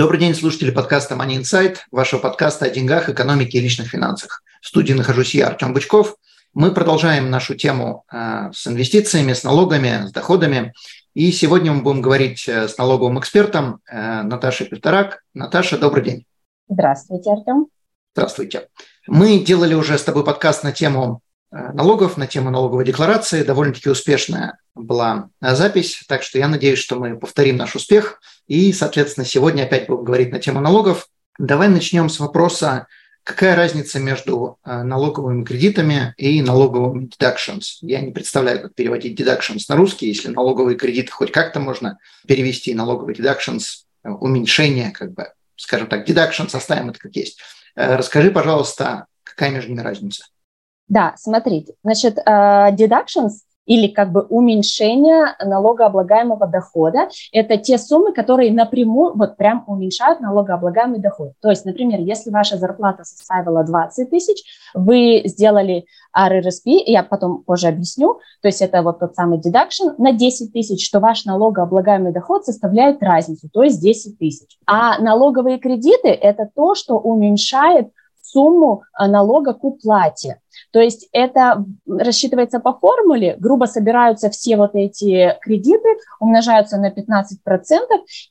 Добрый день, слушатели подкаста Money Insight, вашего подкаста о деньгах, экономике и личных финансах. В студии нахожусь я, Артем Бычков. Мы продолжаем нашу тему э, с инвестициями, с налогами, с доходами. И сегодня мы будем говорить э, с налоговым экспертом э, Наташей Певторак. Наташа, добрый день. Здравствуйте, Артем. Здравствуйте. Мы делали уже с тобой подкаст на тему налогов, на тему налоговой декларации. Довольно-таки успешная была запись, так что я надеюсь, что мы повторим наш успех – и, соответственно, сегодня опять будем говорить на тему налогов. Давай начнем с вопроса, какая разница между э, налоговыми кредитами и налоговыми deductions. Я не представляю, как переводить deductions на русский, если налоговые кредиты хоть как-то можно перевести, налоговые deductions, э, уменьшение, как бы, скажем так, deductions оставим это как есть. Э, расскажи, пожалуйста, какая между ними разница? Да, смотрите, значит, deductions или как бы уменьшение налогооблагаемого дохода. Это те суммы, которые напрямую вот прям уменьшают налогооблагаемый доход. То есть, например, если ваша зарплата составила 20 тысяч, вы сделали RRSP, я потом позже объясню, то есть это вот тот самый deduction на 10 тысяч, что ваш налогооблагаемый доход составляет разницу, то есть 10 тысяч. А налоговые кредиты – это то, что уменьшает сумму а, налога к уплате. То есть это рассчитывается по формуле, грубо собираются все вот эти кредиты, умножаются на 15%,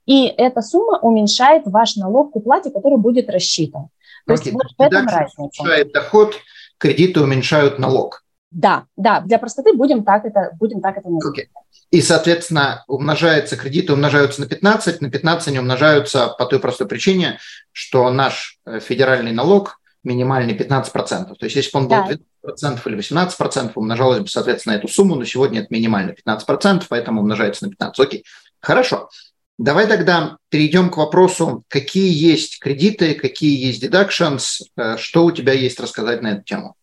и эта сумма уменьшает ваш налог к уплате, который будет рассчитан. То okay. есть вот в этом разница. Уменьшает доход, кредиты уменьшают налог. Да, да, для простоты будем так это, будем так это называть. Okay. И, соответственно, умножается, кредиты умножаются на 15, на 15 они умножаются по той простой причине, что наш э, федеральный налог минимальный 15%. То есть если бы он был да. 12% или 18%, умножалось бы, соответственно, эту сумму, но сегодня это минимально 15%, поэтому умножается на 15%. Окей, хорошо. Давай тогда перейдем к вопросу, какие есть кредиты, какие есть deductions, э, что у тебя есть рассказать на эту тему.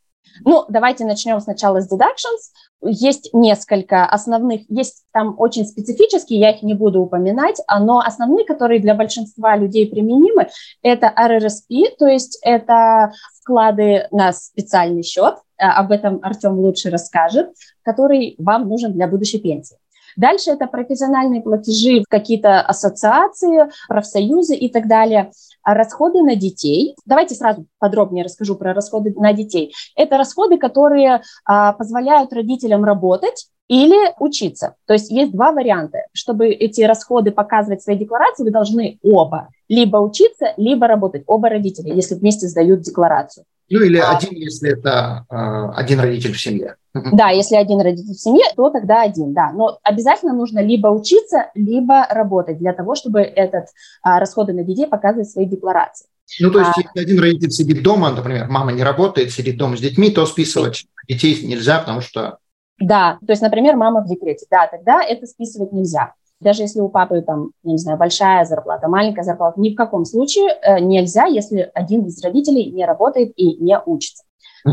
Ну, давайте начнем сначала с deductions. Есть несколько основных, есть там очень специфические, я их не буду упоминать, но основные, которые для большинства людей применимы, это RRSP, то есть это вклады на специальный счет, а, об этом Артем лучше расскажет, который вам нужен для будущей пенсии. Дальше это профессиональные платежи в какие-то ассоциации, профсоюзы и так далее. А расходы на детей. Давайте сразу подробнее расскажу про расходы на детей. Это расходы, которые а, позволяют родителям работать или учиться. То есть есть два варианта. Чтобы эти расходы показывать в своей декларации, вы должны оба либо учиться, либо работать, оба родителя, если вместе сдают декларацию. Ну или а, один, если это э, один родитель в семье. Да, если один родитель в семье, то тогда один, да. Но обязательно нужно либо учиться, либо работать для того, чтобы этот а, расходы на детей показывать в своей декларации. Ну, то есть, а, если один родитель сидит дома, например, мама не работает, сидит дома с детьми, то списывать детей нельзя, потому что... Да, то есть, например, мама в декрете, да, тогда это списывать нельзя. Даже если у папы там, я не знаю, большая зарплата, маленькая зарплата, ни в каком случае э, нельзя, если один из родителей не работает и не учится.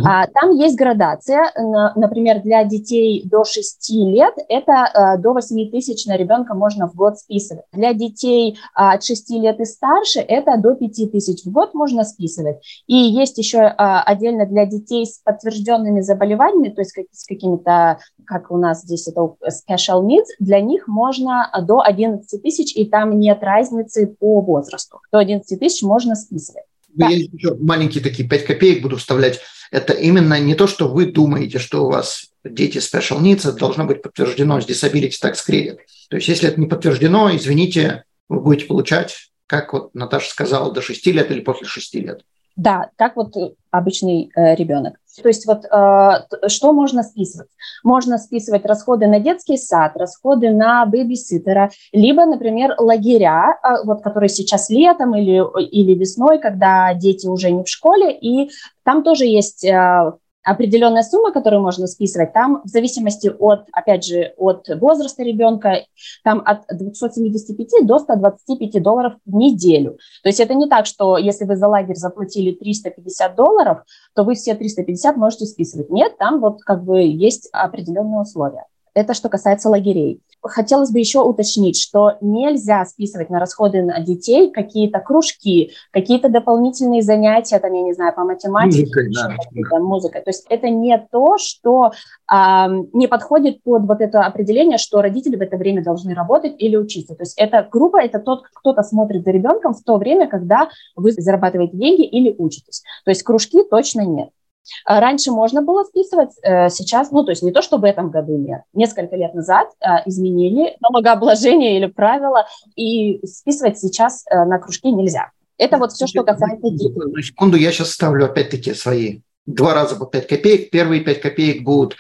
А, там есть градация, например, для детей до 6 лет это э, до 8 тысяч на ребенка можно в год списывать. Для детей а, от 6 лет и старше это до 5 тысяч в год можно списывать. И есть еще а, отдельно для детей с подтвержденными заболеваниями, то есть с какими-то, как у нас здесь это special needs, для них можно до 11 тысяч, и там нет разницы по возрасту. До 11 тысяч можно списывать. Я еще маленькие такие 5 копеек буду вставлять это именно не то, что вы думаете, что у вас дети special needs, это должно быть подтверждено с disability tax credit. То есть если это не подтверждено, извините, вы будете получать, как вот Наташа сказала, до 6 лет или после 6 лет. Да, как вот обычный э, ребенок. То есть вот э, что можно списывать? Можно списывать расходы на детский сад, расходы на бэбиситера, либо, например, лагеря, э, вот которые сейчас летом или, или весной, когда дети уже не в школе, и там тоже есть э, определенная сумма, которую можно списывать, там в зависимости от, опять же, от возраста ребенка, там от 275 до 125 долларов в неделю. То есть это не так, что если вы за лагерь заплатили 350 долларов, то вы все 350 можете списывать. Нет, там вот как бы есть определенные условия. Это что касается лагерей. Хотелось бы еще уточнить, что нельзя списывать на расходы на детей какие-то кружки, какие-то дополнительные занятия, там, я не знаю, по математике, музыкой, да. музыкой. То есть это не то, что а, не подходит под вот это определение, что родители в это время должны работать или учиться. То есть это группа, это тот, кто-то смотрит за ребенком в то время, когда вы зарабатываете деньги или учитесь. То есть кружки точно нет. А раньше можно было списывать, э, сейчас, ну, то есть не то, что в этом году нет. Несколько лет назад э, изменили налогообложение или правила, и списывать сейчас э, на кружки нельзя. Это вот все, что касается. На секунду, я сейчас ставлю опять-таки свои два раза по 5 копеек. Первые 5 копеек будут,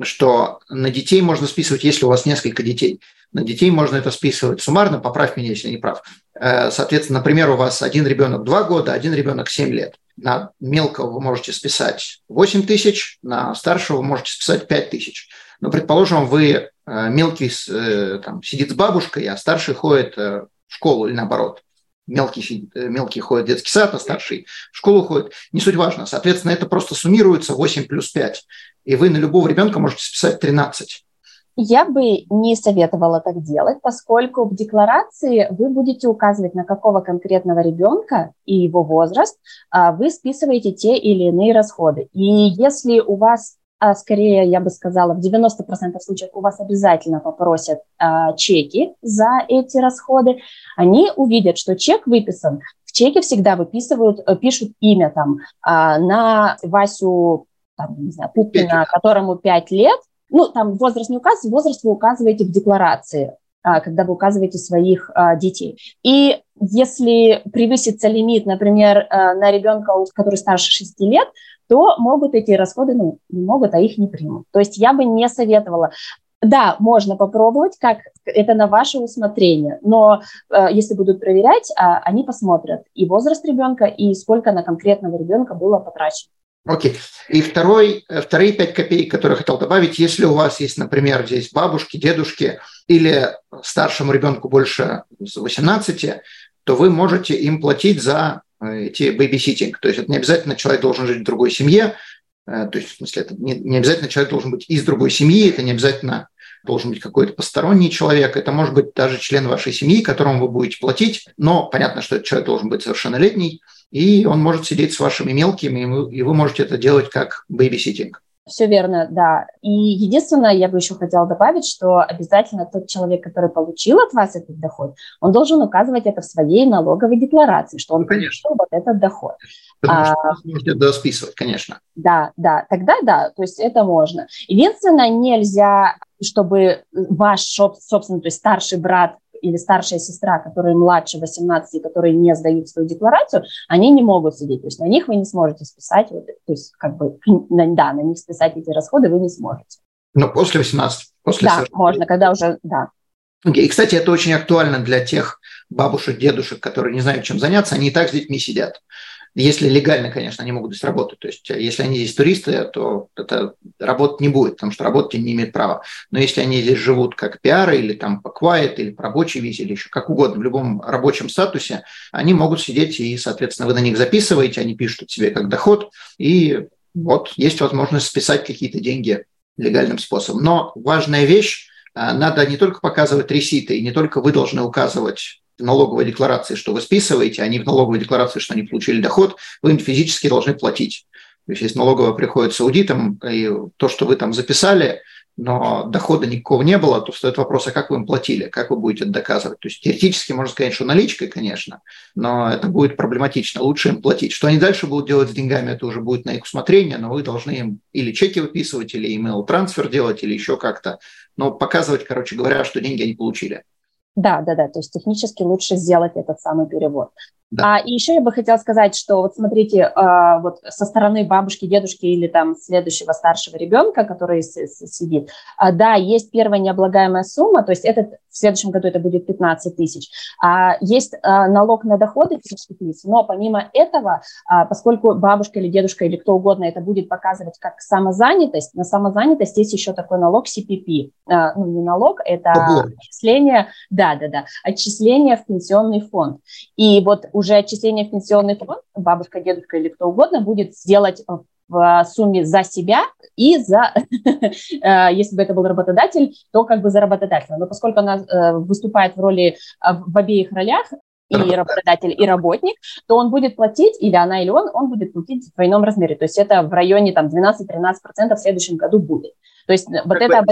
что на детей можно списывать, если у вас несколько детей. На детей можно это списывать суммарно, поправь меня, если не прав. Соответственно, например, у вас один ребенок 2 года, один ребенок 7 лет на мелкого вы можете списать 8 тысяч, на старшего вы можете списать 5 тысяч. Но, предположим, вы э, мелкий э, там, сидит с бабушкой, а старший ходит э, в школу или наоборот. Мелкий, мелкий ходит в детский сад, а старший в школу ходит. Не суть важно. Соответственно, это просто суммируется 8 плюс 5. И вы на любого ребенка можете списать 13. Я бы не советовала так делать, поскольку в декларации вы будете указывать, на какого конкретного ребенка и его возраст а, вы списываете те или иные расходы. И если у вас а скорее, я бы сказала, в 90% случаев у вас обязательно попросят а, чеки за эти расходы, они увидят, что чек выписан. В чеке всегда выписывают, э, пишут имя там на Васю там, не знаю, Пупкина, которому 5 лет, ну, там возраст не указывается, возраст вы указываете в декларации, а, когда вы указываете своих а, детей. И если превысится лимит, например, а, на ребенка, который старше 6 лет, то могут эти расходы, ну, не могут, а их не примут. То есть я бы не советовала. Да, можно попробовать, как это на ваше усмотрение, но э, если будут проверять, э, они посмотрят и возраст ребенка, и сколько на конкретного ребенка было потрачено. Окей. И второй, э, вторые пять копеек, которые хотел добавить, если у вас есть, например, здесь бабушки, дедушки или старшему ребенку больше 18, то вы можете им платить за э, эти бэбиситинг. То есть это не обязательно человек должен жить в другой семье, э, то есть, в смысле, это не, не обязательно человек должен быть из другой семьи, это не обязательно должен быть какой-то посторонний человек, это может быть даже член вашей семьи, которому вы будете платить, но понятно, что этот человек должен быть совершеннолетний, и он может сидеть с вашими мелкими, и вы, можете это делать как babysitting. Все верно, да. И единственное, я бы еще хотела добавить, что обязательно тот человек, который получил от вас этот доход, он должен указывать это в своей налоговой декларации, что он ну, конечно. получил вот этот доход. Потому что а, вы можете это списывать, конечно. Да, да, тогда да, то есть это можно. Единственное, нельзя, чтобы ваш, собственно, то есть старший брат или старшая сестра, которые младше 18, которые не сдают свою декларацию, они не могут сидеть. То есть на них вы не сможете списать, вот, то есть как бы, да, на них списать эти расходы вы не сможете. Но после 18? После да, можно, когда уже, да. И, кстати, это очень актуально для тех бабушек, дедушек, которые не знают, чем заняться, они и так с детьми сидят. Если легально, конечно, они могут здесь работать. То есть, если они здесь туристы, то это работать не будет, потому что работать не имеют права. Но если они здесь живут как пиары или там по quiet, или по рабочей визе, или еще как угодно, в любом рабочем статусе, они могут сидеть, и, соответственно, вы на них записываете, они пишут себе как доход, и вот есть возможность списать какие-то деньги легальным способом. Но важная вещь, э, надо не только показывать реситы, и не только вы должны указывать налоговой декларации, что вы списываете, а в налоговой декларации, что они получили доход, вы им физически должны платить. То есть если налоговая приходит с аудитом, и то, что вы там записали, но дохода никакого не было, то встает вопрос, а как вы им платили, как вы будете это доказывать. То есть теоретически можно сказать, что наличкой, конечно, но это будет проблематично, лучше им платить. Что они дальше будут делать с деньгами, это уже будет на их усмотрение, но вы должны им или чеки выписывать, или email трансфер делать, или еще как-то, но показывать, короче говоря, что деньги они получили. Да, да, да, то есть технически лучше сделать этот самый перевод. Да. А, и еще я бы хотела сказать, что вот смотрите, а, вот со стороны бабушки, дедушки или там следующего старшего ребенка, который сидит, а, да, есть первая необлагаемая сумма, то есть этот, в следующем году это будет 15 тысяч. А, есть а, налог на доходы физических лиц, но помимо этого, а, поскольку бабушка или дедушка или кто угодно это будет показывать как самозанятость, на самозанятость есть еще такой налог CPP. А, ну, не налог, это отчисление, да, да, да, отчисление в пенсионный фонд. И вот уже отчисление в пенсионный фонд, бабушка, дедушка или кто угодно будет сделать в сумме за себя и за, э, если бы это был работодатель, то как бы за работодателя. Но поскольку она э, выступает в роли, э, в обеих ролях, и работодатель, и работник, то он будет платить, или она, или он, он будет платить в двойном размере. То есть это в районе там 12-13% в следующем году будет. То есть как вот это...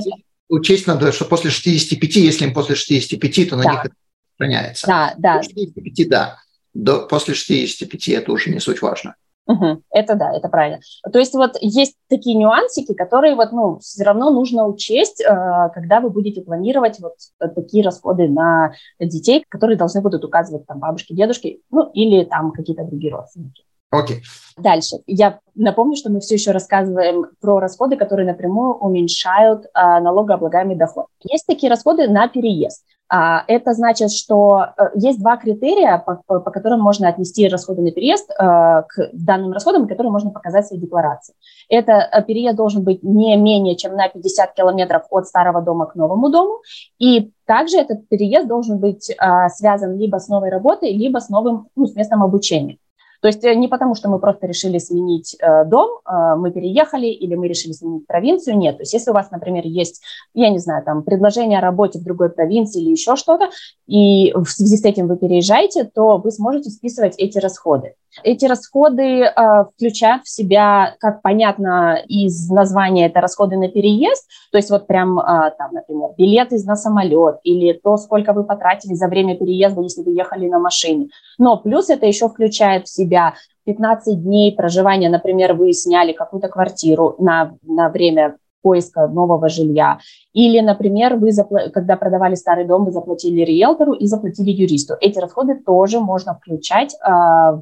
Учесть надо, что после 65, если им после 65, то на да. них это сохраняется. Да, да. После 65, да до, после 65 это уже не суть важно. Угу, это да, это правильно. То есть вот есть такие нюансики, которые вот, ну, все равно нужно учесть, э, когда вы будете планировать вот такие расходы на детей, которые должны будут указывать там бабушки, дедушки, ну, или там какие-то другие родственники. Окей. Дальше. Я напомню, что мы все еще рассказываем про расходы, которые напрямую уменьшают а, налогооблагаемый доход. Есть такие расходы на переезд. А, это значит, что э, есть два критерия, по, по, по которым можно отнести расходы на переезд э, к данным расходам, которые можно показать в своей декларации. Это э, переезд должен быть не менее чем на 50 километров от старого дома к новому дому, и также этот переезд должен быть связан либо с новой работой, либо с новым, ну, с местом обучения. То есть э, не потому, что мы просто решили сменить э, дом, э, мы переехали или мы решили сменить провинцию, нет. То есть если у вас, например, есть, я не знаю, там предложение о работе в другой провинции или еще что-то, и в связи с этим вы переезжаете, то вы сможете списывать эти расходы. Эти расходы э, включают в себя, как понятно из названия, это расходы на переезд, то есть вот прям э, там, например, билеты на самолет или то, сколько вы потратили за время переезда, если вы ехали на машине. Но плюс это еще включает в себя 15 дней проживания, например, вы сняли какую-то квартиру на, на время поиска нового жилья. Или, например, вы, запла- когда продавали старый дом, вы заплатили риэлтору и заплатили юристу. Эти расходы тоже можно включать э,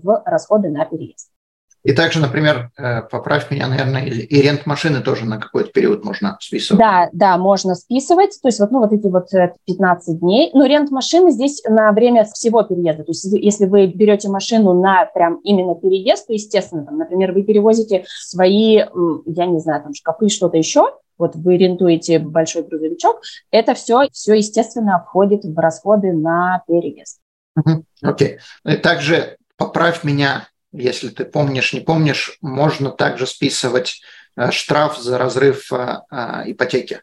в расходы на переезд. И также, например, э, поправь меня, наверное, и рент машины тоже на какой-то период можно списывать. Да, да, можно списывать. То есть вот, ну, вот эти вот 15 э, дней. Но рент машины здесь на время всего переезда. То есть если вы берете машину на прям именно переезд, то, естественно, там, например, вы перевозите свои, я не знаю, там, шкафы, что-то еще, вот вы рентуете большой грузовичок, это все, все естественно, входит в расходы на переезд. Окей. Okay. Также поправь меня, если ты помнишь, не помнишь, можно также списывать э, штраф за разрыв э, э, ипотеки.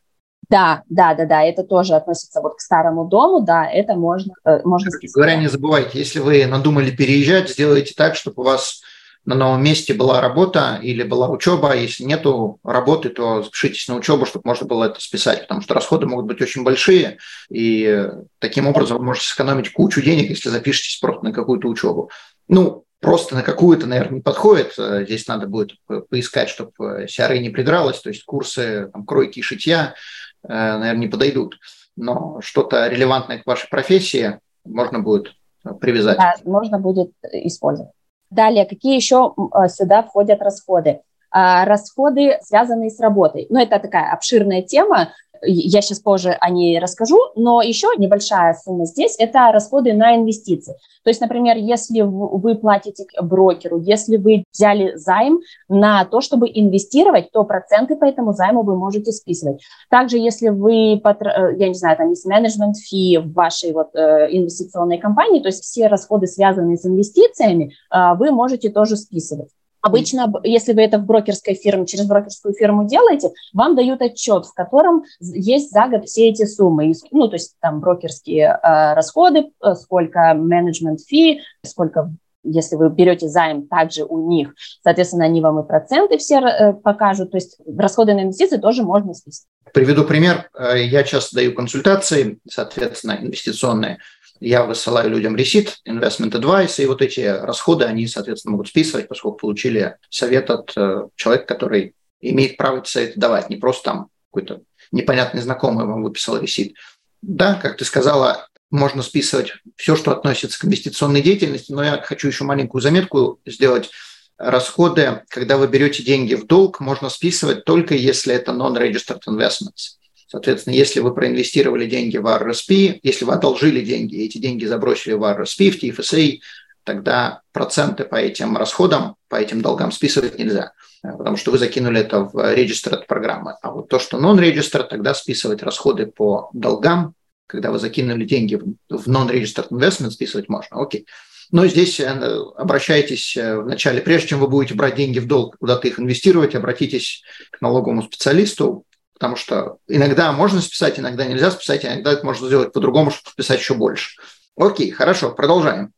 Да, да, да, да, это тоже относится вот к старому дому, да, это можно, можно списывать. Говоря, не забывайте, если вы надумали переезжать, сделайте так, чтобы у вас на новом месте была работа или была учеба. Если нету работы, то запишитесь на учебу, чтобы можно было это списать, потому что расходы могут быть очень большие, и таким образом вы можете сэкономить кучу денег, если запишетесь просто на какую-то учебу. Ну, просто на какую-то, наверное, не подходит. Здесь надо будет поискать, чтобы CRA не придралось, то есть курсы там, кройки и шитья, э, наверное, не подойдут. Но что-то релевантное к вашей профессии можно будет привязать. Да, можно будет использовать. Далее, какие еще сюда входят расходы? А, расходы, связанные с работой. Ну, это такая обширная тема, я сейчас позже о ней расскажу, но еще небольшая сумма здесь – это расходы на инвестиции. То есть, например, если вы платите брокеру, если вы взяли займ на то, чтобы инвестировать, то проценты по этому займу вы можете списывать. Также, если вы, я не знаю, там есть менеджмент фи в вашей вот э, инвестиционной компании, то есть все расходы, связанные с инвестициями, э, вы можете тоже списывать. Обычно, если вы это в брокерской фирме, через брокерскую фирму делаете, вам дают отчет, в котором есть за год все эти суммы. Ну, то есть там брокерские э, расходы, сколько менеджмент фи, сколько если вы берете займ также у них, соответственно, они вам и проценты все э, покажут, то есть расходы на инвестиции тоже можно списать. Приведу пример. Э, я часто даю консультации, соответственно, инвестиционные я высылаю людям ресит, investment advice, и вот эти расходы они, соответственно, могут списывать, поскольку получили совет от э, человека, который имеет право эти советы давать, не просто там какой-то непонятный знакомый вам выписал ресит. Да, как ты сказала, можно списывать все, что относится к инвестиционной деятельности, но я хочу еще маленькую заметку сделать. Расходы, когда вы берете деньги в долг, можно списывать только если это non-registered investments. Соответственно, если вы проинвестировали деньги в RRSP, если вы одолжили деньги, и эти деньги забросили в RRSP, в TFSA, тогда проценты по этим расходам, по этим долгам списывать нельзя, потому что вы закинули это в registered программы. А вот то, что non-registered, тогда списывать расходы по долгам, когда вы закинули деньги в non-registered investment, списывать можно. Окей. Но здесь э, обращайтесь э, вначале, прежде чем вы будете брать деньги в долг, куда-то их инвестировать, обратитесь к налоговому специалисту, потому что иногда можно списать, иногда нельзя списать, иногда это можно сделать по-другому, чтобы списать еще больше. Окей, хорошо, продолжаем.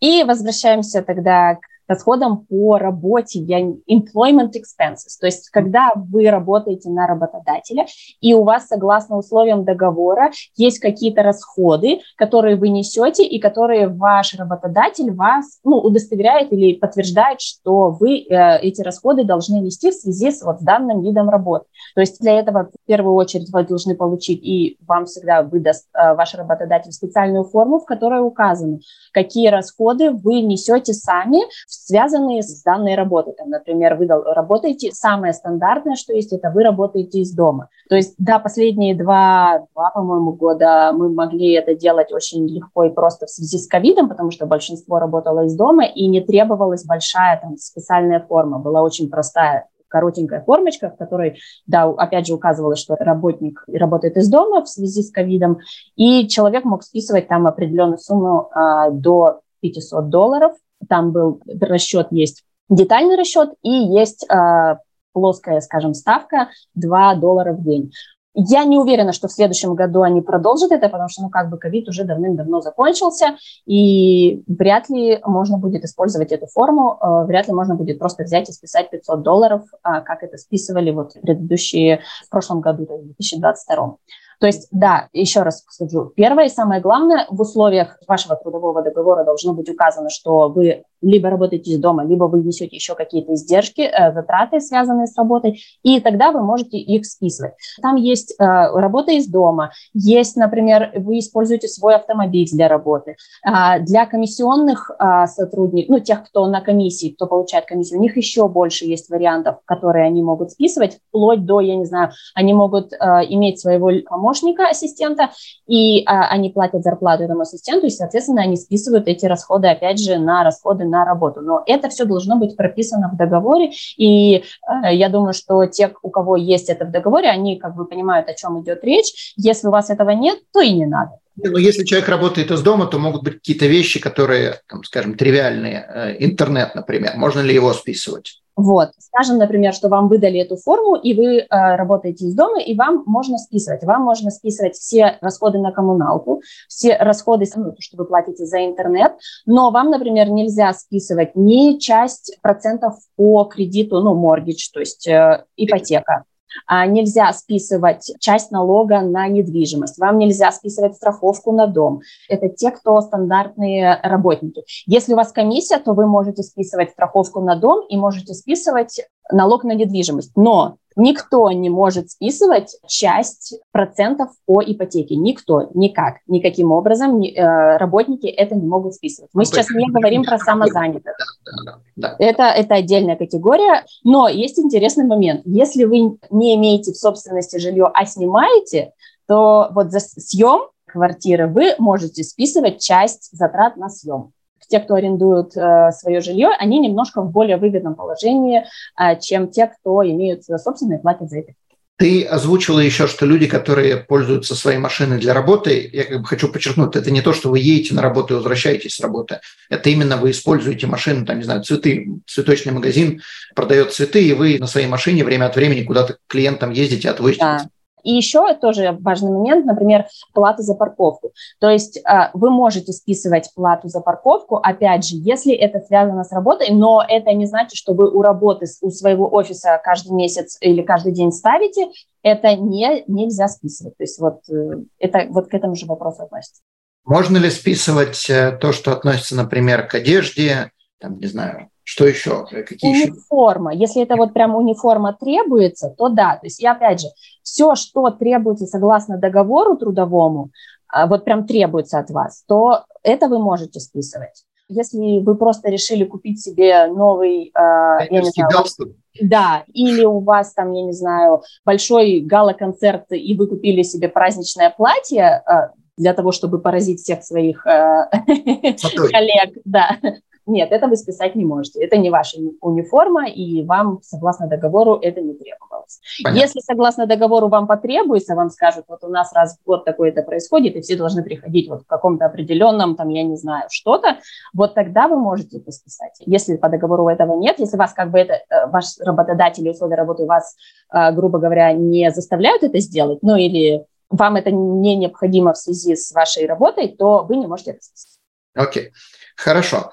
И возвращаемся тогда к расходам по работе, я employment expenses, то есть когда вы работаете на работодателя, и у вас, согласно условиям договора, есть какие-то расходы, которые вы несете, и которые ваш работодатель вас ну, удостоверяет или подтверждает, что вы э, эти расходы должны нести в связи с вот данным видом работы. То есть для этого в первую очередь вы должны получить, и вам всегда выдаст э, ваш работодатель специальную форму, в которой указано, какие расходы вы несете сами в связанные с данной работой. Там, например, вы работаете, самое стандартное, что есть, это вы работаете из дома. То есть, да, последние два, два по-моему, года мы могли это делать очень легко и просто в связи с ковидом, потому что большинство работало из дома, и не требовалась большая там специальная форма, была очень простая коротенькая формочка, в которой, да, опять же указывалось, что работник работает из дома в связи с ковидом, и человек мог списывать там определенную сумму а, до 500 долларов там был расчет, есть детальный расчет и есть э, плоская, скажем, ставка 2 доллара в день. Я не уверена, что в следующем году они продолжат это, потому что, ну, как бы ковид уже давным-давно закончился, и вряд ли можно будет использовать эту форму, э, вряд ли можно будет просто взять и списать 500 долларов, э, как это списывали вот предыдущие, в прошлом году, в 2022. То есть, да, еще раз скажу, первое и самое главное, в условиях вашего трудового договора должно быть указано, что вы либо работаете из дома, либо вы несете еще какие-то издержки, э, затраты, связанные с работой, и тогда вы можете их списывать. Там есть э, работа из дома, есть, например, вы используете свой автомобиль для работы. Э, для комиссионных э, сотрудников, ну, тех, кто на комиссии, кто получает комиссию, у них еще больше есть вариантов, которые они могут списывать, вплоть до, я не знаю, они могут э, иметь своего помощника, ассистента, и э, они платят зарплату этому ассистенту, и, соответственно, они списывают эти расходы, опять же, на расходы на работу. Но это все должно быть прописано в договоре, и э, я думаю, что те, у кого есть это в договоре, они как бы понимают, о чем идет речь. Если у вас этого нет, то и не надо. Но если человек работает из дома, то могут быть какие-то вещи, которые, там, скажем, тривиальные. Э, интернет, например. Можно ли его списывать? Вот, скажем, например, что вам выдали эту форму, и вы э, работаете из дома, и вам можно списывать. Вам можно списывать все расходы на коммуналку, все расходы, ну, что вы платите за интернет, но вам, например, нельзя списывать ни часть процентов по кредиту, ну, mortgage, то есть э, ипотека. А, нельзя списывать часть налога на недвижимость, вам нельзя списывать страховку на дом. Это те, кто стандартные работники. Если у вас комиссия, то вы можете списывать страховку на дом и можете списывать налог на недвижимость. Но Никто не может списывать часть процентов по ипотеке. Никто, никак, никаким образом э, работники это не могут списывать. Мы ну, сейчас не говорим про самозанятых. Это, это отдельная категория. Но есть интересный момент. Если вы не имеете в собственности жилье, а снимаете, то вот за съем квартиры вы можете списывать часть затрат на съем те, кто арендуют э, свое жилье, они немножко в более выгодном положении, э, чем те, кто имеют собственное и платят за это. Ты озвучила еще, что люди, которые пользуются своей машиной для работы, я как бы хочу подчеркнуть, это не то, что вы едете на работу и возвращаетесь с работы. Это именно вы используете машину, там, не знаю, цветы, цветочный магазин продает цветы, и вы на своей машине время от времени куда-то к клиентам ездите, отвозите да. И еще тоже важный момент, например, плата за парковку. То есть а, вы можете списывать плату за парковку, опять же, если это связано с работой, но это не значит, что вы у работы, у своего офиса каждый месяц или каждый день ставите, это не, нельзя списывать. То есть вот э, это вот к этому же вопросу относится. Можно ли списывать э, то, что относится, например, к одежде, там, не знаю, что еще? Какие униформа. Еще? Если это вот прям униформа требуется, то да. То есть, и опять же, все, что требуется согласно договору трудовому, а, вот прям требуется от вас, то это вы можете списывать. Если вы просто решили купить себе новый, я не знаю, да, или у вас там, я не знаю, большой гала-концерт, и вы купили себе праздничное платье для того, чтобы поразить всех своих коллег, да, нет, это вы списать не можете. Это не ваша униформа, и вам, согласно договору, это не требовалось. Понятно. Если, согласно договору, вам потребуется, вам скажут, вот у нас раз в год такое-то происходит, и все должны приходить вот в каком-то определенном, там, я не знаю, что-то, вот тогда вы можете это списать. Если по договору этого нет, если вас как бы это, э, ваш работодатель и условия работы вас, э, грубо говоря, не заставляют это сделать, ну или вам это не необходимо в связи с вашей работой, то вы не можете это списать. Окей, okay. хорошо.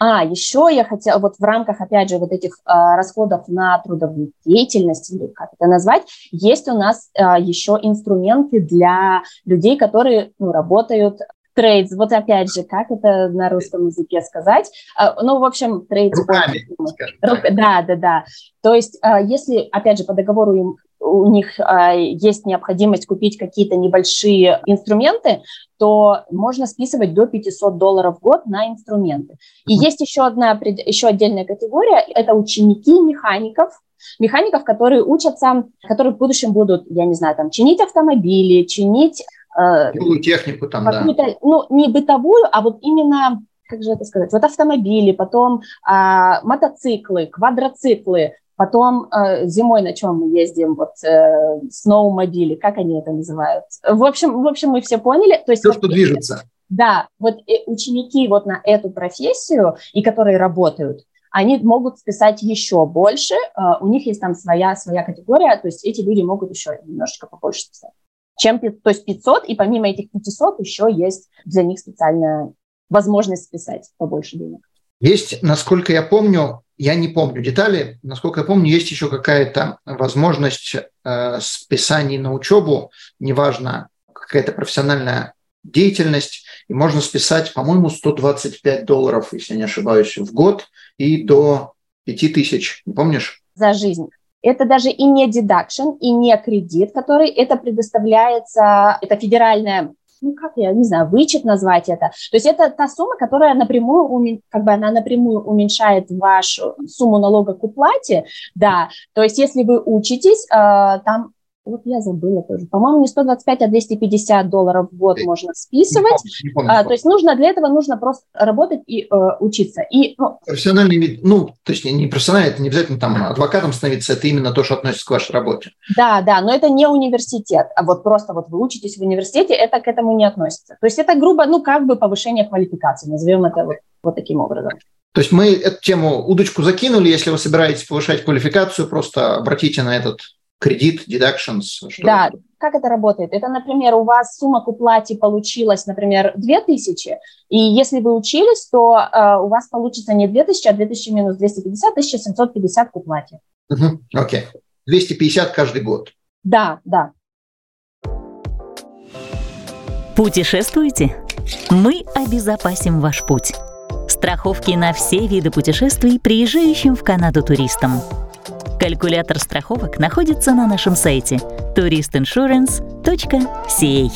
А, еще я хотела, вот в рамках, опять же, вот этих а, расходов на трудовую деятельность, или как это назвать, есть у нас а, еще инструменты для людей, которые ну, работают trades, вот опять же, как это на русском языке сказать? А, ну, в общем, trades. Руками, Рук, Да, да, да. То есть, если, опять же, по договору им у них э, есть необходимость купить какие-то небольшие инструменты, то можно списывать до 500 долларов в год на инструменты. И есть еще одна, еще отдельная категория, это ученики механиков, механиков, которые учатся, которые в будущем будут, я не знаю, там, чинить автомобили, чинить... Э, технику там, да. Ну, не бытовую, а вот именно как же это сказать, вот автомобили, потом а, мотоциклы, квадроциклы, Потом э, зимой на чем мы ездим, вот э, сноумобили, как они это называют? В общем, в общем, мы все поняли. То есть, все, что движется. Да, вот ученики вот на эту профессию, и которые работают, они могут списать еще больше, э, у них есть там своя, своя категория, то есть эти люди могут еще немножечко побольше списать. Чем, то есть 500, и помимо этих 500 еще есть для них специальная возможность списать побольше денег. Есть, насколько я помню, я не помню детали, насколько я помню, есть еще какая-то возможность э, списаний на учебу, неважно, какая-то профессиональная деятельность, и можно списать, по-моему, 125 долларов, если не ошибаюсь, в год и до 5000, не помнишь? За жизнь. Это даже и не deduction, и не кредит, который это предоставляется, это федеральная ну как я не знаю, вычет назвать это. То есть это та сумма, которая напрямую, как бы она напрямую уменьшает вашу сумму налога к уплате, да. То есть если вы учитесь, э, там вот я забыла тоже. По-моему, не 125, а 250 долларов в год можно списывать. Не помню, не помню, а, то есть нужно для этого нужно просто работать и э, учиться. И, ну, профессиональный вид, ну, точнее, не профессиональный, это не обязательно там адвокатом становиться, это именно то, что относится к вашей работе. Да, да, но это не университет. А вот просто вот вы учитесь в университете, это к этому не относится. То есть это грубо, ну, как бы повышение квалификации, назовем это вот, вот таким образом. То есть мы эту тему, удочку закинули, если вы собираетесь повышать квалификацию, просто обратите на этот кредит, deductions? да, это? как это работает? Это, например, у вас сумма к уплате получилась, например, 2000, и если вы учились, то э, у вас получится не 2000, а 2000 минус 250, 1750 к уплате. Угу, окей. 250 каждый год. Да, да. Путешествуете? Мы обезопасим ваш путь. Страховки на все виды путешествий приезжающим в Канаду туристам – Калькулятор страховок находится на нашем сайте touristinsurance.ca.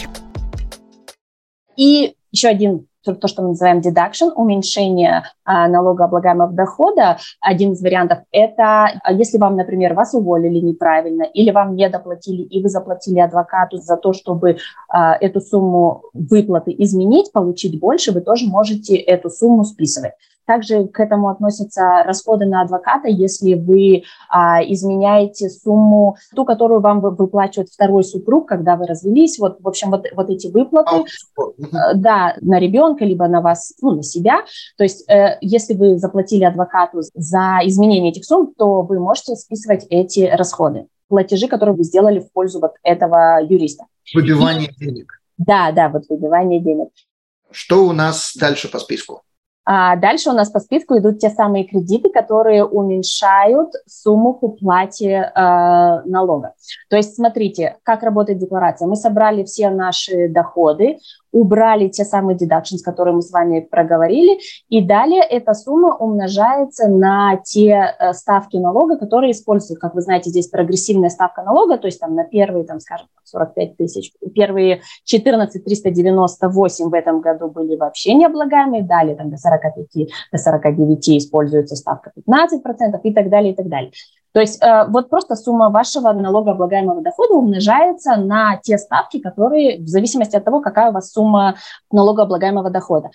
И еще один то, что мы называем deduction, уменьшение а, налогооблагаемого дохода, один из вариантов – это а, если вам, например, вас уволили неправильно или вам не доплатили, и вы заплатили адвокату за то, чтобы а, эту сумму выплаты изменить, получить больше, вы тоже можете эту сумму списывать. Также к этому относятся расходы на адвоката, если вы а, изменяете сумму, ту, которую вам выплачивает второй супруг, когда вы развелись. Вот, в общем, вот, вот эти выплаты, а, да, на ребенка, либо на вас, ну, на себя. То есть, э, если вы заплатили адвокату за изменение этих сумм, то вы можете списывать эти расходы, платежи, которые вы сделали в пользу вот этого юриста. Выбивание И, денег. Да, да, вот выбивание денег. Что у нас дальше по списку? А дальше у нас по списку идут те самые кредиты, которые уменьшают сумму к уплате э, налога. То есть смотрите, как работает декларация. Мы собрали все наши доходы, убрали те самые deductions, которые мы с вами проговорили, и далее эта сумма умножается на те э, ставки налога, которые используют. Как вы знаете, здесь прогрессивная ставка налога, то есть там на первые, там, скажем, 45 тысяч, первые 14 398 в этом году были вообще необлагаемые, далее там до 45, до 49 используется ставка 15% и так далее, и так далее. То есть э, вот просто сумма вашего налогооблагаемого дохода умножается на те ставки, которые в зависимости от того, какая у вас сумма налогооблагаемого дохода.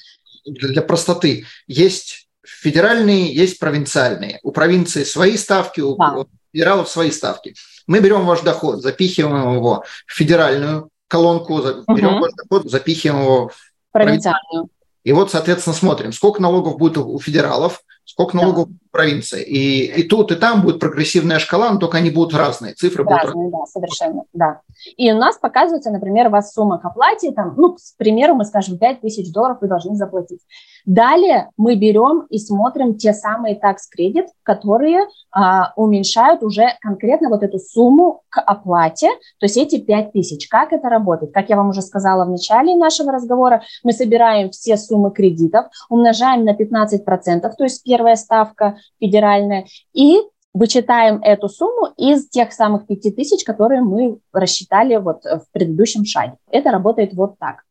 Для простоты есть федеральные, есть провинциальные. У провинции свои ставки, у да. федералов свои ставки. Мы берем ваш доход, запихиваем его в федеральную колонку, берем угу. ваш доход, запихиваем его в провинциальную. И вот, соответственно, смотрим, сколько налогов будет у федералов, сколько налогов да. В провинции. И, и тут, и там будет прогрессивная шкала, но только они будут разные, цифры разные, будут разные. Да, совершенно, да. И у нас показывается, например, у вас сумма к оплате, там, ну, к примеру, мы скажем, 5 тысяч долларов вы должны заплатить. Далее мы берем и смотрим те самые такс-кредит, которые а, уменьшают уже конкретно вот эту сумму к оплате, то есть эти 5 тысяч. Как это работает? Как я вам уже сказала в начале нашего разговора, мы собираем все суммы кредитов, умножаем на 15%, то есть первая ставка федеральная, и вычитаем эту сумму из тех самых 5 тысяч, которые мы рассчитали вот в предыдущем шаге. Это работает вот так.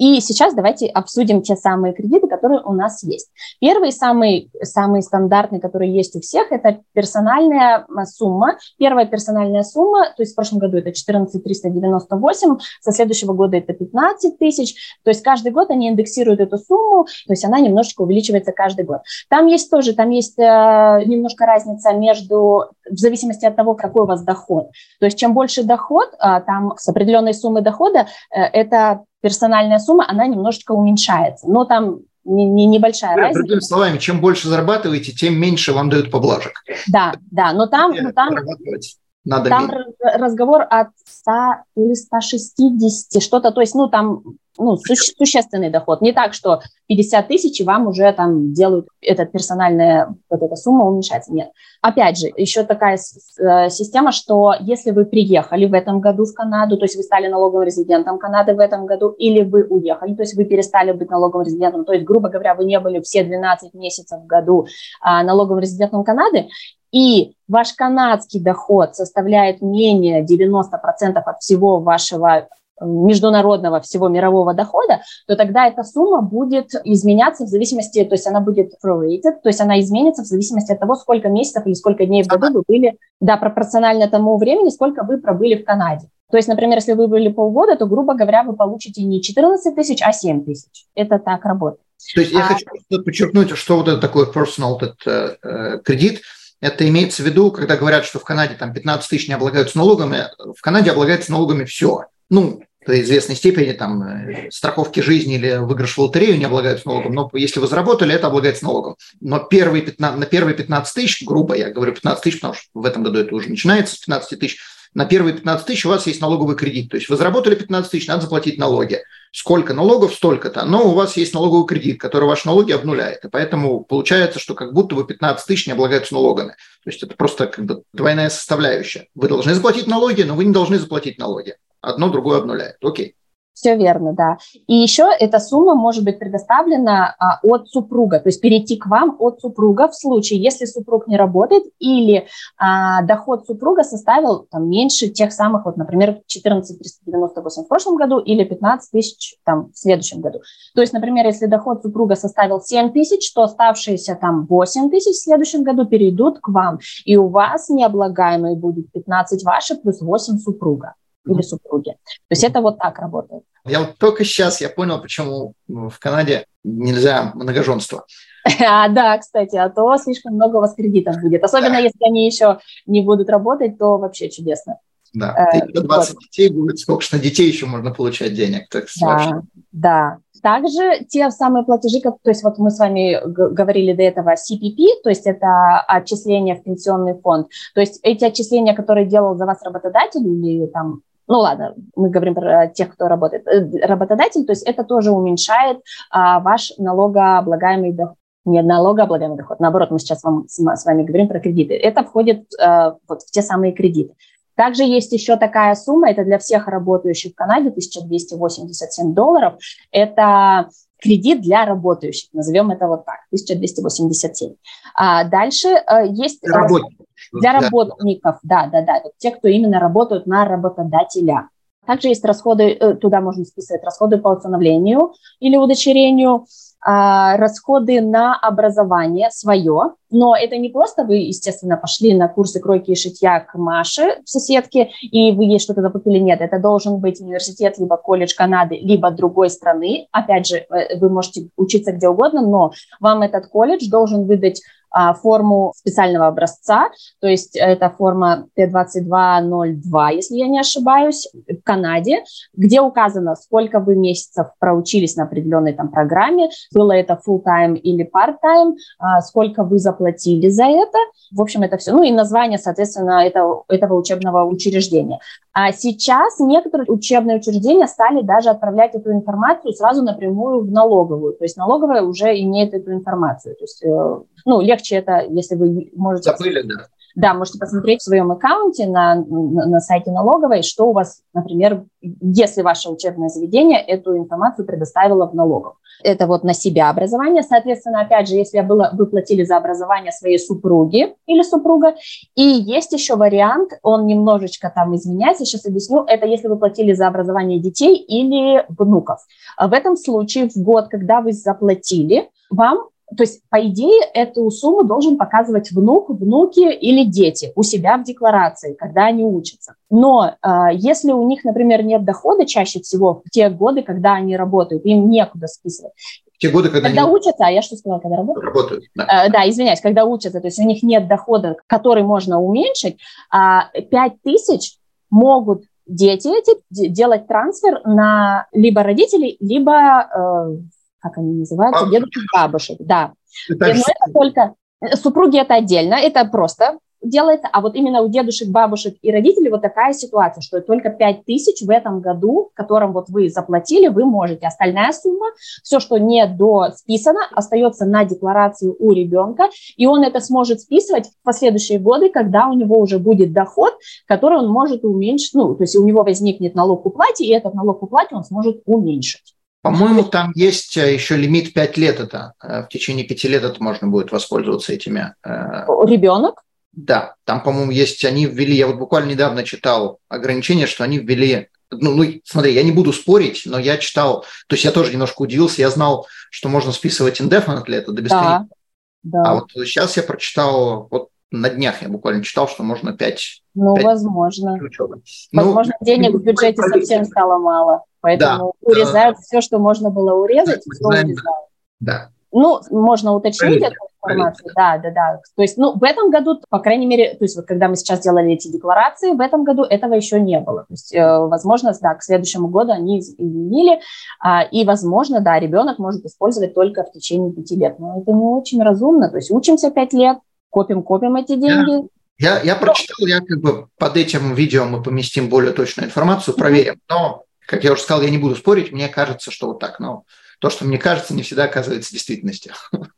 И сейчас давайте обсудим те самые кредиты, которые у нас есть. Первый, самый, самый стандартный, который есть у всех, это персональная сумма. Первая персональная сумма, то есть в прошлом году это 14 398, со следующего года это 15 тысяч. То есть каждый год они индексируют эту сумму, то есть она немножечко увеличивается каждый год. Там есть тоже, там есть э, немножко разница между, в зависимости от того, какой у вас доход. То есть чем больше доход, э, там с определенной суммы дохода, э, это персональная сумма, она немножечко уменьшается. Но там не, не, небольшая да, разница. Другими словами, чем больше зарабатываете, тем меньше вам дают поблажек. Да, да, но там, но там, надо там разговор от 100 или 160, что-то, то есть, ну, там ну, суще, существенный доход. Не так, что 50 тысяч, и вам уже там делают эта персональная вот эта сумма уменьшается. Нет. Опять же, еще такая э, система, что если вы приехали в этом году в Канаду, то есть вы стали налоговым резидентом Канады в этом году, или вы уехали, то есть вы перестали быть налоговым резидентом, то есть, грубо говоря, вы не были все 12 месяцев в году а, налоговым резидентом Канады, и ваш канадский доход составляет менее 90% от всего вашего международного всего мирового дохода, то тогда эта сумма будет изменяться в зависимости, то есть она будет prorated, то есть она изменится в зависимости от того, сколько месяцев или сколько дней в году вы были, да, пропорционально тому времени, сколько вы пробыли в Канаде. То есть, например, если вы были полгода, то, грубо говоря, вы получите не 14 тысяч, а 7 тысяч. Это так работает. То есть я а... хочу подчеркнуть, что вот это такое personal этот, э, э, кредит, это имеется в виду, когда говорят, что в Канаде там 15 тысяч не облагаются налогами, в Канаде облагается налогами все. Ну, до известной степени там э, страховки жизни или выигрыш в лотерею не облагаются налогом, но если вы заработали, это облагается налогом. Но первые 15, на первые 15 тысяч, грубо я говорю 15 тысяч, потому что в этом году это уже начинается с 15 тысяч, на первые 15 тысяч у вас есть налоговый кредит. То есть вы заработали 15 тысяч, надо заплатить налоги. Сколько налогов, столько-то. Но у вас есть налоговый кредит, который ваши налоги обнуляет. И поэтому получается, что как будто бы 15 тысяч не облагаются налогами. То есть это просто как бы двойная составляющая. Вы должны заплатить налоги, но вы не должны заплатить налоги одно другое обнуляет. Окей. Все верно, да. И еще эта сумма может быть предоставлена а, от супруга, то есть перейти к вам от супруга в случае, если супруг не работает или а, доход супруга составил там, меньше тех самых, вот, например, 14 398 в прошлом году или 15 тысяч там, в следующем году. То есть, например, если доход супруга составил 7 тысяч, то оставшиеся там 8 тысяч в следующем году перейдут к вам, и у вас необлагаемые будет 15 ваши плюс 8 супруга или супруги. То есть это вот так работает. Я вот только сейчас я понял, почему в Канаде нельзя многоженство. А, да, кстати, а то слишком много у вас кредитов будет. Особенно да. если они еще не будут работать, то вообще чудесно. Да, э, 20 вот. детей будет, сколько же на детей еще можно получать денег. Так да, вообще. да. Также те самые платежи, как, то есть вот мы с вами говорили до этого CPP, то есть это отчисления в пенсионный фонд. То есть эти отчисления, которые делал за вас работодатель или там ну ладно, мы говорим про тех, кто работает, э, работодатель, то есть это тоже уменьшает а, ваш налогооблагаемый доход не налогооблагаемый доход, наоборот, мы сейчас вам, с вами говорим про кредиты. Это входит э, вот в те самые кредиты. Также есть еще такая сумма, это для всех работающих в Канаде, 1287 долларов. Это кредит для работающих, назовем это вот так, 1287. А дальше э, есть... Для работников. Для работников, да, да, да, те, кто именно работают на работодателя. Также есть расходы, э, туда можно списывать расходы по установлению или удочерению, расходы на образование свое, но это не просто вы, естественно, пошли на курсы кройки и шитья к Маше, соседке, и вы ей что-то заплатили. Нет, это должен быть университет, либо колледж Канады, либо другой страны. Опять же, э, вы можете учиться где угодно, но вам этот колледж должен выдать а, форму специального образца, то есть это форма Т-2202, если я не ошибаюсь, в Канаде, где указано, сколько вы месяцев проучились на определенной там программе, было это full-time или part-time, а, сколько вы заплатили за это, в общем, это все, ну и название, соответственно, этого, этого учебного учреждения. А сейчас некоторые учебные учреждения стали даже отправлять эту информацию сразу напрямую в налоговую. То есть налоговая уже имеет эту информацию. То есть, э, ну, легче это, если вы можете... Забыли, да. Да, можете посмотреть в своем аккаунте на, на, на сайте налоговой, что у вас, например, если ваше учебное заведение эту информацию предоставило в налогов. Это вот на себя образование. Соответственно, опять же, если было, вы платили за образование своей супруги или супруга. И есть еще вариант, он немножечко там изменяется, сейчас объясню, это если вы платили за образование детей или внуков. В этом случае в год, когда вы заплатили, вам то есть, по идее, эту сумму должен показывать внук, внуки или дети у себя в декларации, когда они учатся. Но э, если у них, например, нет дохода чаще всего в те годы, когда они работают, им некуда списывать. Те годы, когда, когда они... учатся, а я что сказала, когда работают? Работают, да. Э, да, извиняюсь, когда учатся, то есть у них нет дохода, который можно уменьшить, а 5 тысяч могут дети эти делать трансфер на либо родителей, либо э, как они называются, бабушек. дедушек, бабушек, да. Это Но это только э, супруги это отдельно, это просто делается, а вот именно у дедушек, бабушек и родителей вот такая ситуация, что только 5 тысяч в этом году, которым вот вы заплатили, вы можете. Остальная сумма, все, что не до списано, остается на декларации у ребенка, и он это сможет списывать в последующие годы, когда у него уже будет доход, который он может уменьшить, ну, то есть у него возникнет налог уплате, и этот налог уплате он сможет уменьшить. По-моему, там есть э, еще лимит 5 лет это. Э, в течение 5 лет это можно будет воспользоваться этими. Э, Ребенок? Да, там, по-моему, есть, они ввели, я вот буквально недавно читал ограничение, что они ввели, ну, ну, смотри, я не буду спорить, но я читал, то есть я тоже немножко удивился, я знал, что можно списывать indefinitely, это до бесконечности. Да, да. А вот сейчас я прочитал, вот на днях я буквально читал, что можно 5 Ну, 5 возможно. Ну, возможно, денег в бюджете совсем стало мало. Поэтому да, урезают да. все, что можно было урезать, все урезают. Да. Ну, можно уточнить эту информацию, да, да, да. То есть, ну, в этом году, по крайней мере, то есть, вот когда мы сейчас делали эти декларации, в этом году этого еще не было. То есть, э, возможно, да, к следующему году они изменили, а, и, возможно, да, ребенок может использовать только в течение пяти лет. Но это не очень разумно. То есть, учимся пять лет, копим-копим эти деньги. Я, я прочитал, я как бы под этим видео мы поместим более точную информацию, проверим. Но как я уже сказал, я не буду спорить, мне кажется, что вот так, но то, что мне кажется, не всегда оказывается действительностью.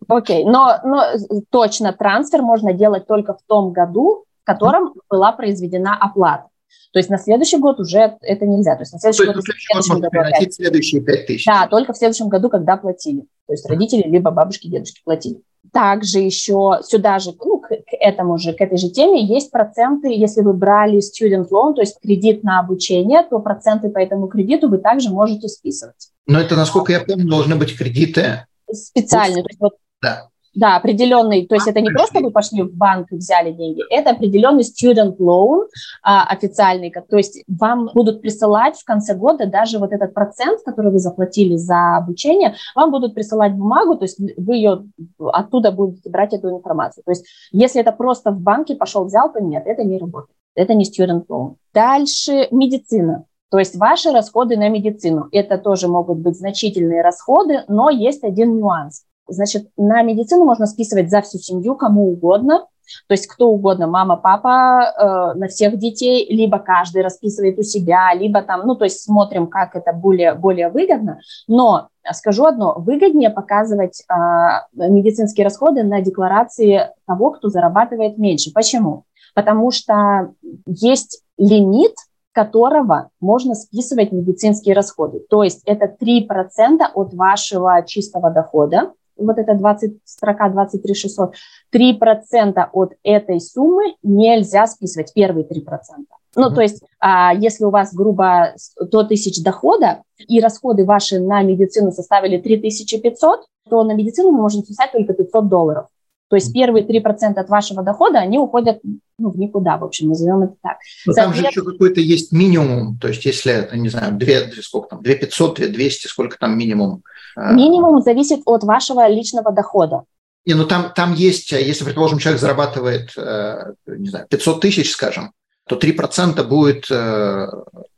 Окей, okay. но, но точно трансфер можно делать только в том году, в котором была произведена оплата. То есть на следующий год уже это нельзя. То есть на следующий то год, следующий год можно приносить следующие 5 тысяч. Да, только в следующем году, когда платили. То есть родители либо бабушки, дедушки платили. Также еще сюда же, ну, к, к этому же, к этой же теме есть проценты, если вы брали student loan, то есть кредит на обучение, то проценты по этому кредиту вы также можете списывать. Но это, насколько я помню, должны быть кредиты. Специальные. То есть вот да. Да, определенный, то есть это не просто вы пошли в банк и взяли деньги, это определенный student loan а, официальный, то есть вам будут присылать в конце года даже вот этот процент, который вы заплатили за обучение, вам будут присылать бумагу, то есть вы ее оттуда будете брать эту информацию. То есть если это просто в банке пошел взял, то нет, это не работает, это не student loan. Дальше медицина. То есть ваши расходы на медицину, это тоже могут быть значительные расходы, но есть один нюанс Значит, на медицину можно списывать за всю семью кому угодно, то есть кто угодно, мама, папа, э, на всех детей, либо каждый расписывает у себя, либо там, ну, то есть смотрим, как это более, более выгодно. Но скажу одно, выгоднее показывать э, медицинские расходы на декларации того, кто зарабатывает меньше. Почему? Потому что есть лимит которого можно списывать медицинские расходы. То есть это 3% от вашего чистого дохода, вот это 20, строка 23 600, 3% от этой суммы нельзя списывать, первые 3%. Ну, mm-hmm. то есть, а, если у вас, грубо, 100 тысяч дохода, и расходы ваши на медицину составили 3500, то на медицину мы можем списать только 500 долларов. То есть первые 3% от вашего дохода, они уходят ну, в никуда, в общем, назовем это так. Но там же еще какой-то есть минимум, то есть если, не знаю, 2, сколько там, 2 500, 2 200, сколько там минимум? А? Минимум зависит от вашего личного дохода. Не, ну там, там есть, если, предположим, человек зарабатывает, э, не знаю, 500 тысяч, скажем, то 3% будет 15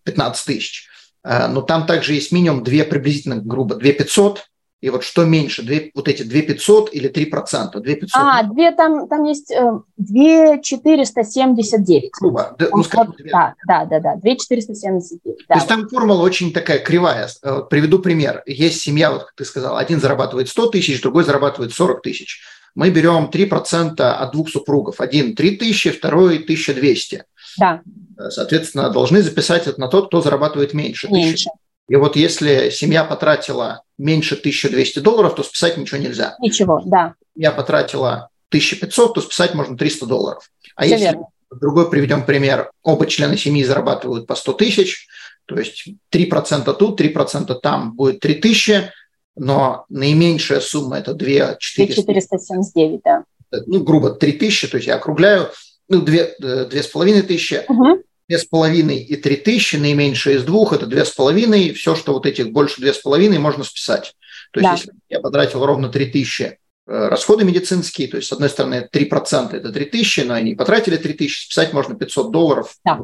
э, тысяч. Э, но там также есть минимум 2 приблизительно, грубо, 2 500, и вот что меньше, 2, вот эти 2 500 или 3 процента? 2 500. А, 2, там, там есть э, 2 479. Грубо. Да, ну, скажем, 2. Да, да, да, да, 2 479. Да. То есть там формула очень такая кривая. Э, приведу пример. Есть семья, вот как ты сказал, один зарабатывает 100 тысяч, другой зарабатывает 40 тысяч. Мы берем 3% от двух супругов. Один 3 тысячи, второй 1200. Да. Соответственно, должны записать это на тот, кто зарабатывает меньше. Меньше. И вот если семья потратила меньше 1200 долларов, то списать ничего нельзя. Ничего, да. Я потратила 1500, то списать можно 300 долларов. А Все если, верно. другой приведем пример, оба члена семьи зарабатывают по 100 тысяч, то есть 3% тут, 3% там будет 3000, но наименьшая сумма это 2 400. 479, да. Ну, грубо 3000, то есть я округляю, ну, 2, 2500. Угу две с половиной и три тысячи, наименьшее из двух – это две с половиной, все, что вот этих больше две с половиной, можно списать. То есть, да. если я потратил ровно три тысячи э, расходы медицинские, то есть, с одной стороны, 3% – это 3 тысячи, но они потратили 3 тысячи, списать можно 500 долларов. Да.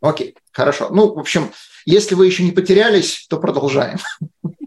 Окей, хорошо. Ну, в общем, если вы еще не потерялись, то продолжаем.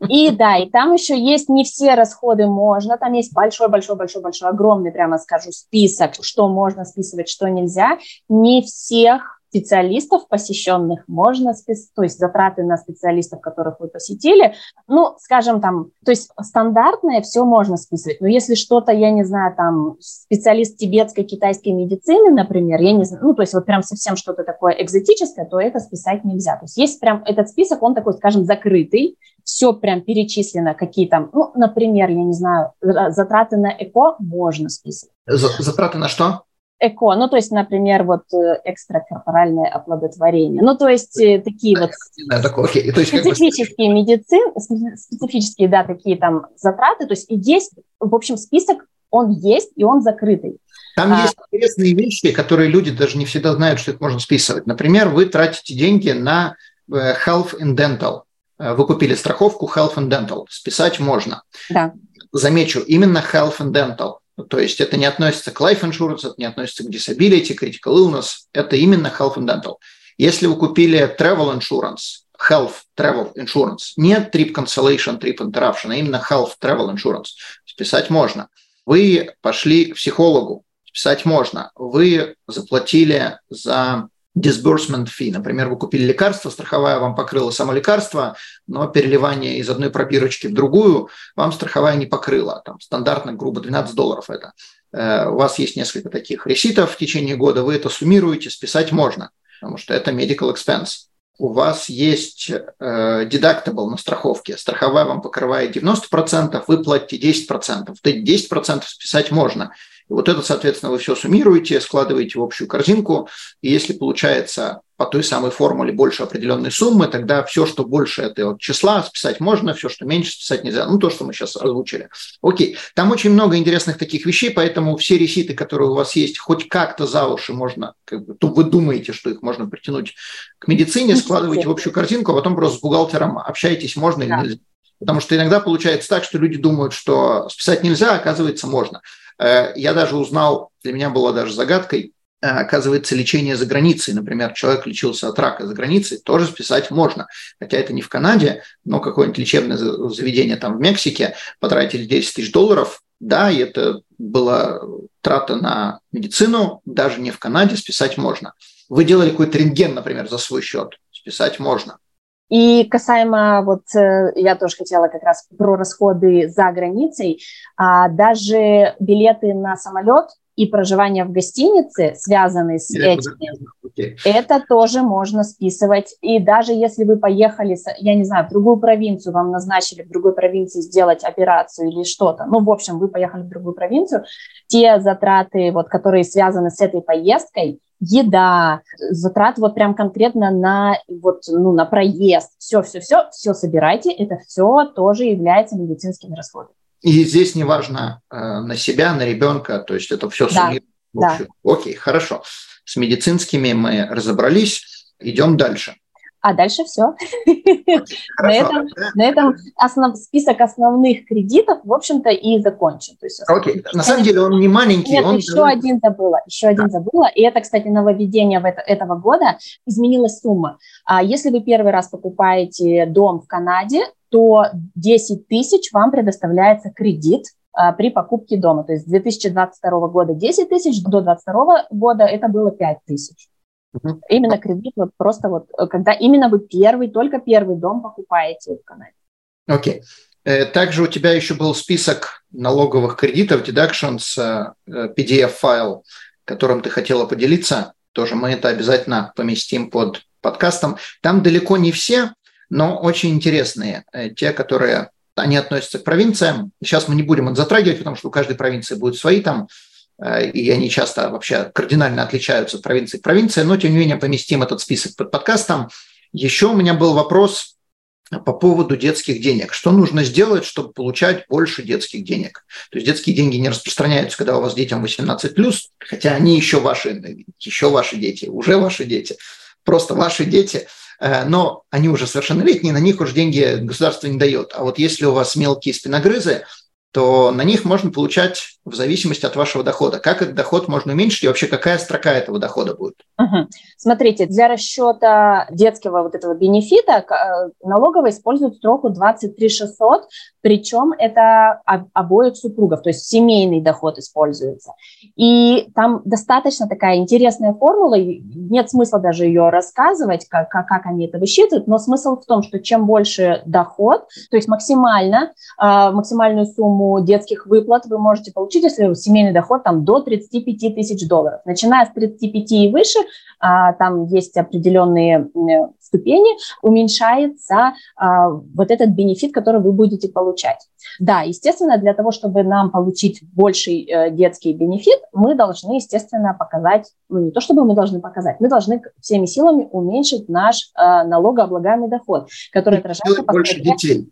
И да, и там еще есть не все расходы можно, там есть большой-большой-большой-большой, огромный, прямо скажу, список, что можно списывать, что нельзя. Не всех специалистов посещенных можно, то есть затраты на специалистов, которых вы посетили, ну, скажем там, то есть стандартное все можно списывать, но если что-то, я не знаю, там, специалист тибетской, китайской медицины, например, я не знаю, ну, то есть вот прям совсем что-то такое экзотическое, то это списать нельзя. То есть есть прям этот список, он такой, скажем, закрытый, все прям перечислено, какие там, ну, например, я не знаю, затраты на ЭКО можно списывать. Затраты на что? Эко, ну, то есть, например, вот э, экстракорпоральное оплодотворение. Ну, то есть, э, такие вот да, такое, окей. То есть, специфические как бы... медицин, специфические, да, такие там затраты, то есть, и есть, в общем, список, он есть, и он закрытый. Там а, есть интересные вещи, которые люди даже не всегда знают, что это можно списывать. Например, вы тратите деньги на э, health and dental. Вы купили страховку health and dental. Списать можно. Да. Замечу, именно health and dental. То есть это не относится к life insurance, это не относится к disability, critical illness, это именно health and dental. Если вы купили travel insurance, health travel insurance, не trip cancellation, trip interruption, а именно health travel insurance, списать можно. Вы пошли к психологу, списать можно. Вы заплатили за disbursement fee. Например, вы купили лекарство, страховая вам покрыла само лекарство, но переливание из одной пробирочки в другую вам страховая не покрыла. Там стандартно, грубо, 12 долларов это. Э, у вас есть несколько таких реситов в течение года, вы это суммируете, списать можно, потому что это medical expense. У вас есть э, deductible на страховке. Страховая вам покрывает 90%, вы платите 10%. Вот эти 10% списать можно. Вот это, соответственно, вы все суммируете, складываете в общую корзинку, и если получается по той самой формуле больше определенной суммы, тогда все, что больше этого числа, списать можно, все, что меньше, списать нельзя. Ну, то, что мы сейчас озвучили. Окей. Там очень много интересных таких вещей, поэтому все реситы, которые у вас есть, хоть как-то за уши можно, как бы, вы думаете, что их можно притянуть к медицине, складывайте в общую корзинку, а потом просто с бухгалтером общайтесь, можно или нельзя. Потому что иногда получается так, что люди думают, что списать нельзя, а оказывается можно. Э, я даже узнал, для меня было даже загадкой, э, оказывается, лечение за границей. Например, человек лечился от рака за границей, тоже списать можно. Хотя это не в Канаде, но какое-нибудь лечебное заведение там в Мексике потратили 10 тысяч долларов, да, и это была трата на медицину, даже не в Канаде, списать можно. Вы делали какой-то рентген, например, за свой счет, списать можно. И касаемо, вот э, я тоже хотела как раз про расходы за границей, а, даже билеты на самолет и проживание в гостинице, связанные с Я этим, okay. это тоже можно списывать. И даже если вы поехали, я не знаю, в другую провинцию, вам назначили в другой провинции сделать операцию или что-то, ну, в общем, вы поехали в другую провинцию, те затраты, вот, которые связаны с этой поездкой, еда, затрат вот прям конкретно на, вот, ну, на проезд, все-все-все, все собирайте, это все тоже является медицинскими расходами. И здесь неважно э, на себя, на ребенка, то есть это все да, Да. Окей, хорошо. С медицинскими мы разобрались, идем дальше. А дальше все. на этом, на этом основ, список основных кредитов, в общем-то, и закончен. То есть, Окей, на самом деле он не маленький. Нет, он еще один забыла, еще один забыла. И это, кстати, нововведение в это, этого года. Изменилась сумма. А если вы первый раз покупаете дом в Канаде, то 10 тысяч вам предоставляется кредит а, при покупке дома. То есть с 2022 года 10 тысяч, до 2022 года это было 5 тысяч. Угу. Именно кредит, вот просто вот, э, когда именно вы первый, только первый дом покупаете в Канаде. Окей. Okay. Э, также у тебя еще был список налоговых кредитов, deductions, э, PDF-файл, которым ты хотела поделиться. Тоже мы это обязательно поместим под подкастом. Там далеко не все, но очень интересные. Те, которые они относятся к провинциям. Сейчас мы не будем их затрагивать, потому что у каждой провинции будут свои там и они часто вообще кардинально отличаются от провинции к провинции, но тем не менее поместим этот список под подкастом. Еще у меня был вопрос по поводу детских денег. Что нужно сделать, чтобы получать больше детских денег? То есть детские деньги не распространяются, когда у вас детям 18+, хотя они еще ваши, еще ваши дети, уже ваши дети, просто ваши дети, э, но они уже совершеннолетние, на них уже деньги государство не дает. А вот если у вас мелкие спиногрызы, то на них можно получать в зависимости от вашего дохода. Как этот доход можно уменьшить и вообще какая строка этого дохода будет? Угу. Смотрите, для расчета детского вот этого бенефита э, налоговая использует строку 23 600, причем это обоих супругов, то есть семейный доход используется. И там достаточно такая интересная формула, нет смысла даже ее рассказывать, как, как, как они это высчитывают, но смысл в том, что чем больше доход, то есть максимально, э, максимальную сумму детских выплат вы можете получить, если семейный доход там до 35 тысяч долларов. Начиная с 35 и выше, а, там есть определенные ступени, уменьшается а, вот этот бенефит, который вы будете получать. Да, естественно, для того, чтобы нам получить больший э, детский бенефит, мы должны, естественно, показать, ну не то чтобы мы должны показать, мы должны всеми силами уменьшить наш э, налогооблагаемый доход, который отражается... Больше детей.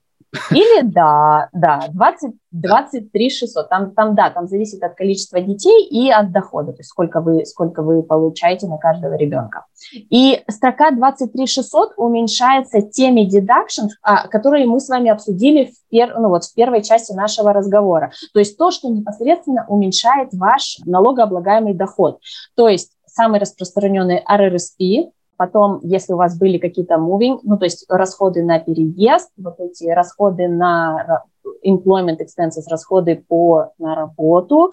Или да, да, 20, 23 600. Там, там, да, там зависит от количества детей и от дохода, то есть сколько вы, сколько вы получаете на каждого ребенка. И строка 23 600 уменьшается теми deductions, а, которые мы с вами обсудили в, пер, ну, вот в первой части нашего разговора. То есть то, что непосредственно уменьшает ваш налогооблагаемый доход. То есть самый распространенный RRSP, Потом, если у вас были какие-то moving, ну, то есть расходы на переезд, вот эти расходы на employment expenses, расходы по, на работу,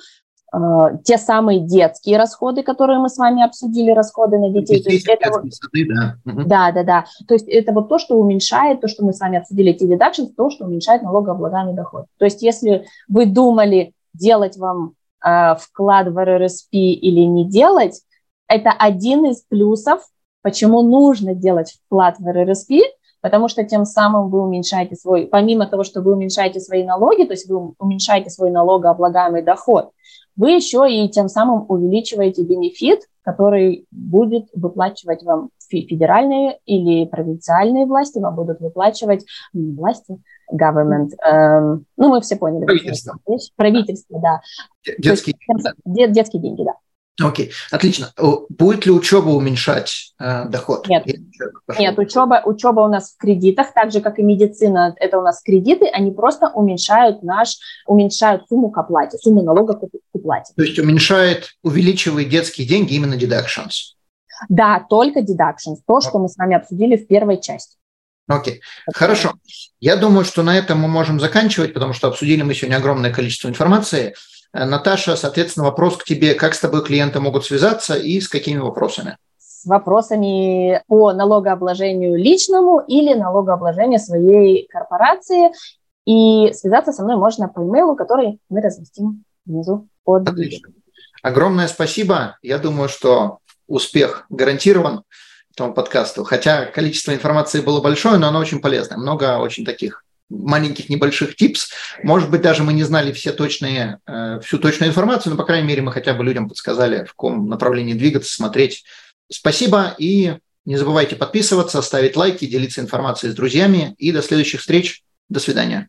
э, те самые детские расходы, которые мы с вами обсудили, расходы на детей. то есть это вот, сады, да. да, да, да. То есть это вот то, что уменьшает, то, что мы с вами обсудили, эти deductions, то, что уменьшает налогооблагаемый доход. То есть если вы думали делать вам э, вклад в РРСП или не делать, это один из плюсов Почему нужно делать вклад в РРСП? Потому что тем самым вы уменьшаете свой, помимо того, что вы уменьшаете свои налоги, то есть вы уменьшаете свой налогооблагаемый доход, вы еще и тем самым увеличиваете бенефит, который будет выплачивать вам федеральные или провинциальные власти, вам будут выплачивать власти, government, эм, ну мы все поняли. Правительство. Правительство, да. Детские, есть, детские деньги, да. Окей, отлично. Будет ли учеба уменьшать э, доход? Нет, нет учеба, учеба у нас в кредитах, так же, как и медицина, это у нас кредиты, они просто уменьшают наш, уменьшают сумму к оплате, сумму налога к оплате. То есть уменьшает, увеличивает детские деньги именно deductions? Да, только deductions, то, что мы с вами обсудили в первой части. Окей, okay. хорошо. Я думаю, что на этом мы можем заканчивать, потому что обсудили мы сегодня огромное количество информации. Э, Наташа, соответственно, вопрос к тебе. Как с тобой клиенты могут связаться и с какими вопросами? С вопросами по налогообложению личному или налогообложению своей корпорации. И связаться со мной можно по имейлу, который мы разместим внизу под Отлично. огромное спасибо. Я думаю, что успех гарантирован этому подкасту. Хотя количество информации было большое, но оно очень полезное. Много очень таких маленьких небольших типс. Может быть, даже мы не знали все точные, э, всю точную информацию, но, по крайней мере, мы хотя бы людям подсказали, в каком направлении двигаться, смотреть. Спасибо и не забывайте подписываться, ставить лайки, делиться информацией с друзьями. И до следующих встреч. До свидания.